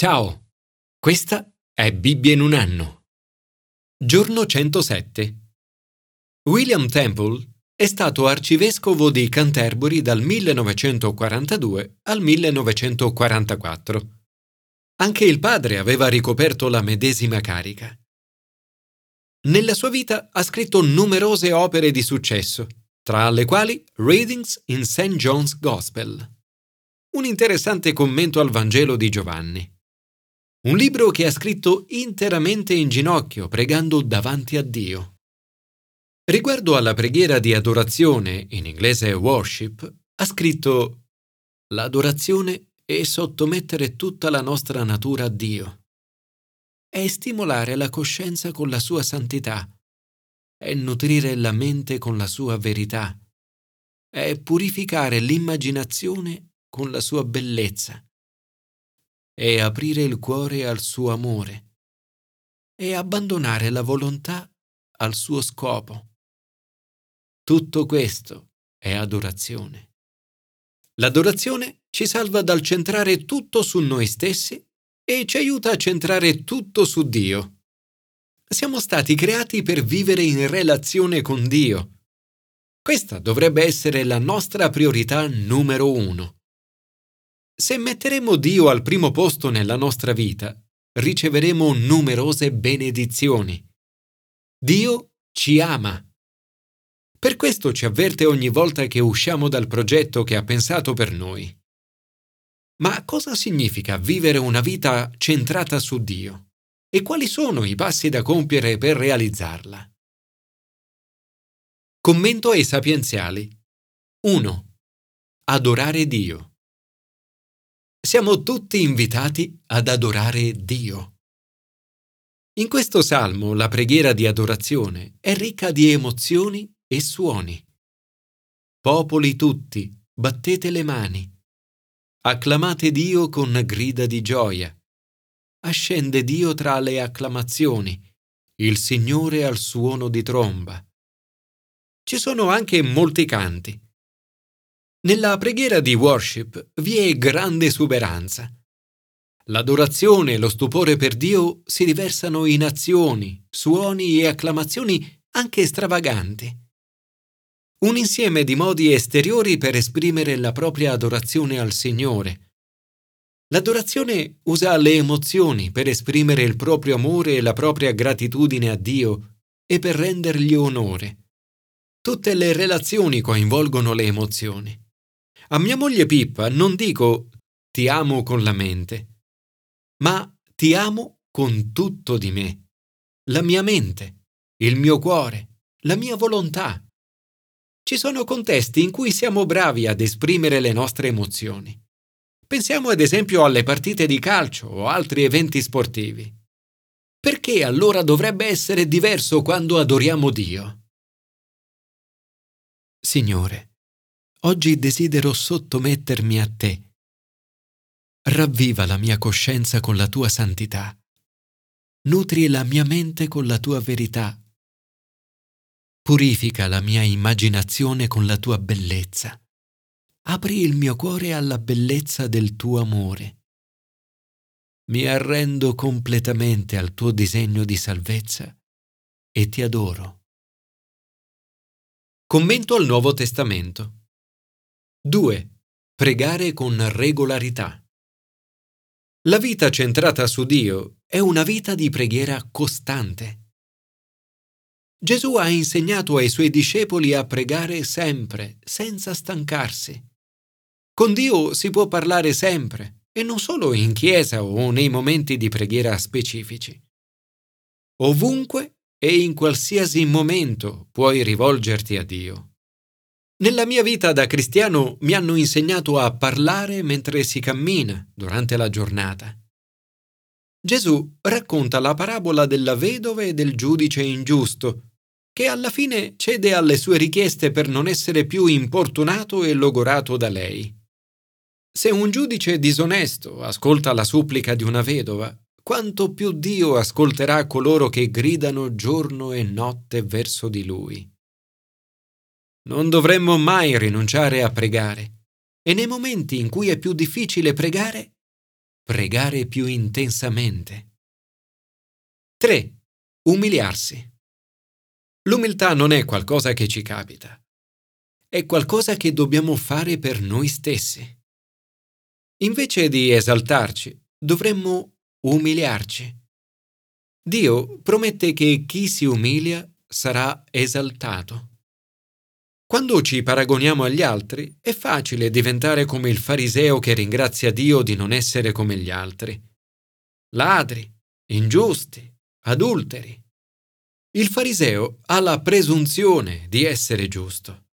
Ciao, questa è Bibbia in un anno. Giorno 107. William Temple è stato arcivescovo di Canterbury dal 1942 al 1944. Anche il padre aveva ricoperto la medesima carica. Nella sua vita ha scritto numerose opere di successo, tra le quali Readings in St. John's Gospel, un interessante commento al Vangelo di Giovanni. Un libro che ha scritto interamente in ginocchio, pregando davanti a Dio. Riguardo alla preghiera di adorazione, in inglese worship, ha scritto L'adorazione è sottomettere tutta la nostra natura a Dio. È stimolare la coscienza con la sua santità. È nutrire la mente con la sua verità. È purificare l'immaginazione con la sua bellezza è aprire il cuore al suo amore e abbandonare la volontà al suo scopo. Tutto questo è adorazione. L'adorazione ci salva dal centrare tutto su noi stessi e ci aiuta a centrare tutto su Dio. Siamo stati creati per vivere in relazione con Dio. Questa dovrebbe essere la nostra priorità numero uno. Se metteremo Dio al primo posto nella nostra vita, riceveremo numerose benedizioni. Dio ci ama. Per questo ci avverte ogni volta che usciamo dal progetto che ha pensato per noi. Ma cosa significa vivere una vita centrata su Dio? E quali sono i passi da compiere per realizzarla? Commento ai sapienziali. 1. Adorare Dio siamo tutti invitati ad adorare Dio. In questo salmo la preghiera di adorazione è ricca di emozioni e suoni. Popoli tutti, battete le mani. Acclamate Dio con grida di gioia. Ascende Dio tra le acclamazioni, il Signore al suono di tromba. Ci sono anche molti canti. Nella preghiera di worship vi è grande esuberanza. L'adorazione e lo stupore per Dio si riversano in azioni, suoni e acclamazioni anche stravaganti. Un insieme di modi esteriori per esprimere la propria adorazione al Signore. L'adorazione usa le emozioni per esprimere il proprio amore e la propria gratitudine a Dio e per rendergli onore. Tutte le relazioni coinvolgono le emozioni. A mia moglie Pippa non dico ti amo con la mente, ma ti amo con tutto di me, la mia mente, il mio cuore, la mia volontà. Ci sono contesti in cui siamo bravi ad esprimere le nostre emozioni. Pensiamo ad esempio alle partite di calcio o altri eventi sportivi. Perché allora dovrebbe essere diverso quando adoriamo Dio? Signore, Oggi desidero sottomettermi a te. Ravviva la mia coscienza con la tua santità. Nutri la mia mente con la tua verità. Purifica la mia immaginazione con la tua bellezza. Apri il mio cuore alla bellezza del tuo amore. Mi arrendo completamente al tuo disegno di salvezza e ti adoro. Commento al Nuovo Testamento. 2. Pregare con regolarità. La vita centrata su Dio è una vita di preghiera costante. Gesù ha insegnato ai suoi discepoli a pregare sempre, senza stancarsi. Con Dio si può parlare sempre, e non solo in chiesa o nei momenti di preghiera specifici. Ovunque e in qualsiasi momento puoi rivolgerti a Dio. Nella mia vita da cristiano mi hanno insegnato a parlare mentre si cammina durante la giornata. Gesù racconta la parabola della vedova e del giudice ingiusto, che alla fine cede alle sue richieste per non essere più importunato e logorato da lei. Se un giudice disonesto ascolta la supplica di una vedova, quanto più Dio ascolterà coloro che gridano giorno e notte verso di lui. Non dovremmo mai rinunciare a pregare e nei momenti in cui è più difficile pregare, pregare più intensamente. 3. Umiliarsi. L'umiltà non è qualcosa che ci capita, è qualcosa che dobbiamo fare per noi stessi. Invece di esaltarci, dovremmo umiliarci. Dio promette che chi si umilia sarà esaltato. Quando ci paragoniamo agli altri, è facile diventare come il fariseo che ringrazia Dio di non essere come gli altri. Ladri, ingiusti, adulteri. Il fariseo ha la presunzione di essere giusto.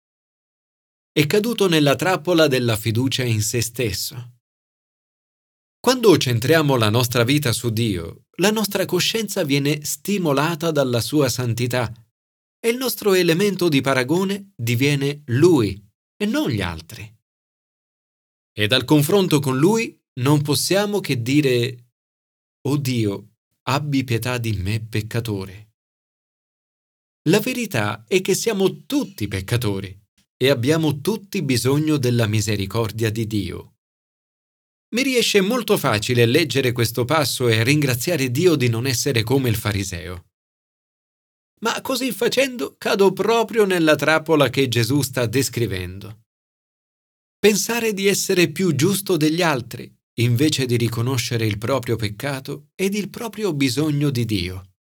È caduto nella trappola della fiducia in se stesso. Quando centriamo la nostra vita su Dio, la nostra coscienza viene stimolata dalla sua santità e il nostro elemento di paragone diviene Lui e non gli altri. E dal confronto con Lui non possiamo che dire, Oh Dio, abbi pietà di me peccatore. La verità è che siamo tutti peccatori e abbiamo tutti bisogno della misericordia di Dio. Mi riesce molto facile leggere questo passo e ringraziare Dio di non essere come il fariseo. Ma così facendo cado proprio nella trappola che Gesù sta descrivendo. Pensare di essere più giusto degli altri, invece di riconoscere il proprio peccato ed il proprio bisogno di Dio.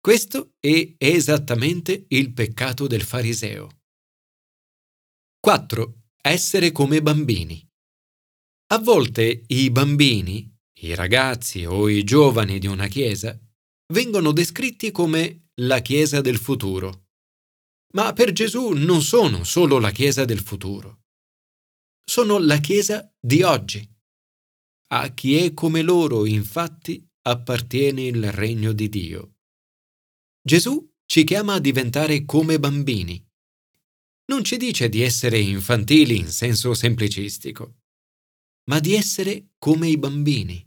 Questo è esattamente il peccato del fariseo. 4. Essere come bambini. A volte i bambini, i ragazzi o i giovani di una chiesa vengono descritti come la chiesa del futuro. Ma per Gesù non sono solo la chiesa del futuro. Sono la chiesa di oggi. A chi è come loro, infatti, appartiene il regno di Dio. Gesù ci chiama a diventare come bambini. Non ci dice di essere infantili in senso semplicistico ma di essere come i bambini.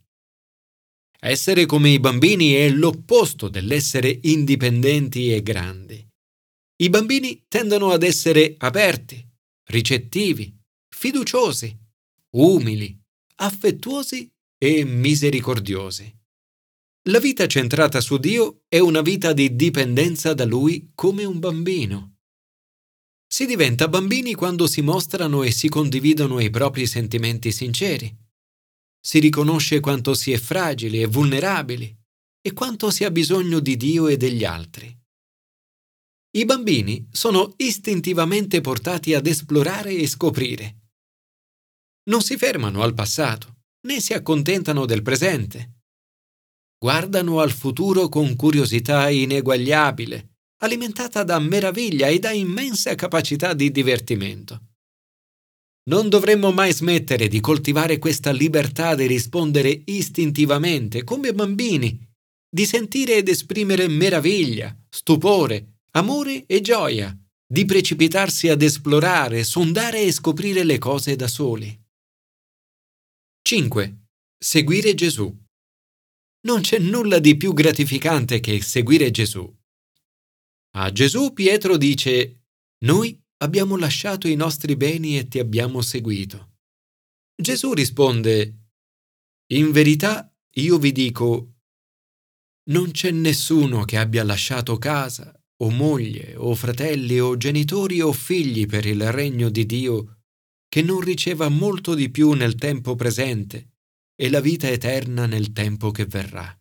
Essere come i bambini è l'opposto dell'essere indipendenti e grandi. I bambini tendono ad essere aperti, ricettivi, fiduciosi, umili, affettuosi e misericordiosi. La vita centrata su Dio è una vita di dipendenza da Lui come un bambino. Si diventa bambini quando si mostrano e si condividono i propri sentimenti sinceri. Si riconosce quanto si è fragili e vulnerabili e quanto si ha bisogno di Dio e degli altri. I bambini sono istintivamente portati ad esplorare e scoprire. Non si fermano al passato, né si accontentano del presente. Guardano al futuro con curiosità ineguagliabile alimentata da meraviglia e da immensa capacità di divertimento. Non dovremmo mai smettere di coltivare questa libertà di rispondere istintivamente, come bambini, di sentire ed esprimere meraviglia, stupore, amore e gioia, di precipitarsi ad esplorare, sondare e scoprire le cose da soli. 5. Seguire Gesù. Non c'è nulla di più gratificante che seguire Gesù. A Gesù Pietro dice, Noi abbiamo lasciato i nostri beni e ti abbiamo seguito. Gesù risponde, In verità io vi dico, non c'è nessuno che abbia lasciato casa, o moglie, o fratelli, o genitori, o figli per il regno di Dio, che non riceva molto di più nel tempo presente e la vita eterna nel tempo che verrà.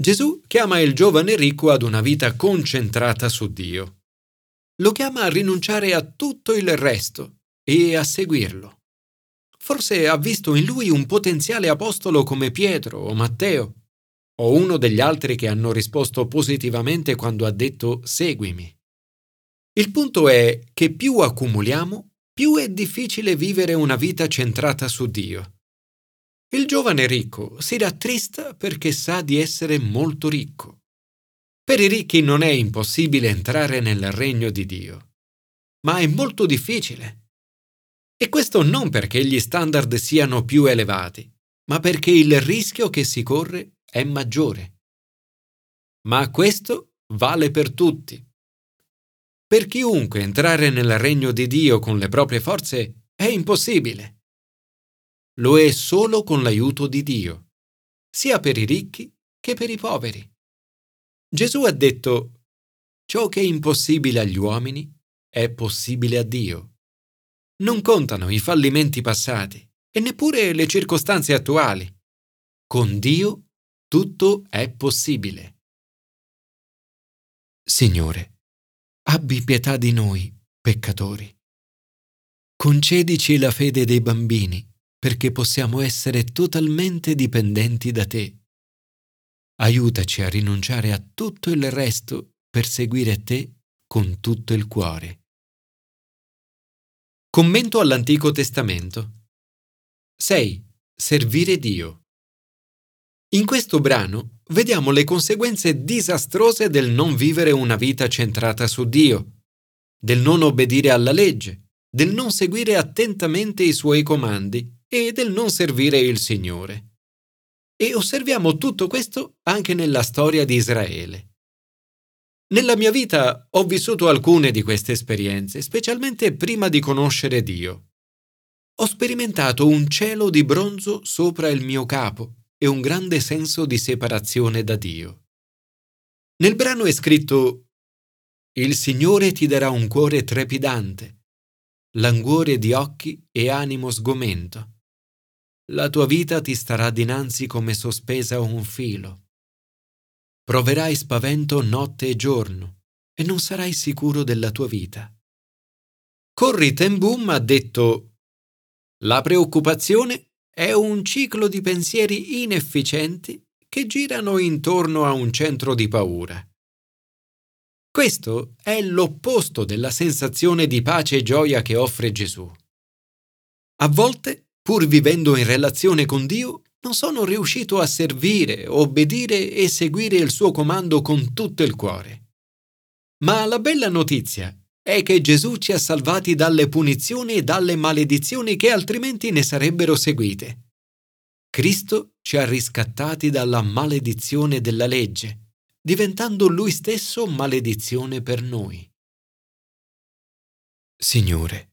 Gesù chiama il giovane ricco ad una vita concentrata su Dio. Lo chiama a rinunciare a tutto il resto e a seguirlo. Forse ha visto in lui un potenziale apostolo come Pietro o Matteo, o uno degli altri che hanno risposto positivamente quando ha detto seguimi. Il punto è che più accumuliamo, più è difficile vivere una vita centrata su Dio. Il giovane ricco si rattrista perché sa di essere molto ricco. Per i ricchi non è impossibile entrare nel regno di Dio, ma è molto difficile. E questo non perché gli standard siano più elevati, ma perché il rischio che si corre è maggiore. Ma questo vale per tutti. Per chiunque entrare nel regno di Dio con le proprie forze è impossibile. lo è solo con l'aiuto di Dio, sia per i ricchi che per i poveri. Gesù ha detto, ciò che è impossibile agli uomini è possibile a Dio. Non contano i fallimenti passati e neppure le circostanze attuali. Con Dio tutto è possibile. Signore, abbi pietà di noi, peccatori. Concedici la fede dei bambini perché possiamo essere totalmente dipendenti da te. Aiutaci a rinunciare a tutto il resto per seguire te con tutto il cuore. Commento all'Antico Testamento. 6. Servire Dio. In questo brano vediamo le conseguenze disastrose del non vivere una vita centrata su Dio, del non obbedire alla legge, del non seguire attentamente i suoi comandi e del non servire il Signore. E osserviamo tutto questo anche nella storia di Israele. Nella mia vita ho vissuto alcune di queste esperienze, specialmente prima di conoscere Dio. Ho sperimentato un cielo di bronzo sopra il mio capo e un grande senso di separazione da Dio. Nel brano è scritto Il Signore ti darà un cuore trepidante, languore di occhi e animo sgomento. La tua vita ti starà dinanzi come sospesa un filo. Proverai spavento notte e giorno e non sarai sicuro della tua vita. Corri Ten Boom ha detto La preoccupazione è un ciclo di pensieri inefficienti che girano intorno a un centro di paura. Questo è l'opposto della sensazione di pace e gioia che offre Gesù. A volte pur vivendo in relazione con Dio, non sono riuscito a servire, obbedire e seguire il suo comando con tutto il cuore. Ma la bella notizia è che Gesù ci ha salvati dalle punizioni e dalle maledizioni che altrimenti ne sarebbero seguite. Cristo ci ha riscattati dalla maledizione della legge, diventando Lui stesso maledizione per noi. Signore,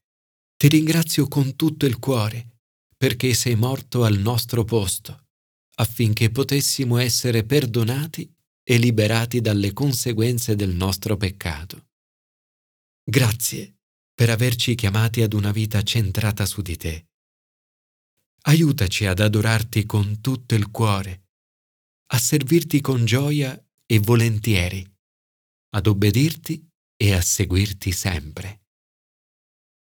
ti ringrazio con tutto il cuore perché sei morto al nostro posto, affinché potessimo essere perdonati e liberati dalle conseguenze del nostro peccato. Grazie per averci chiamati ad una vita centrata su di te. Aiutaci ad adorarti con tutto il cuore, a servirti con gioia e volentieri, ad obbedirti e a seguirti sempre.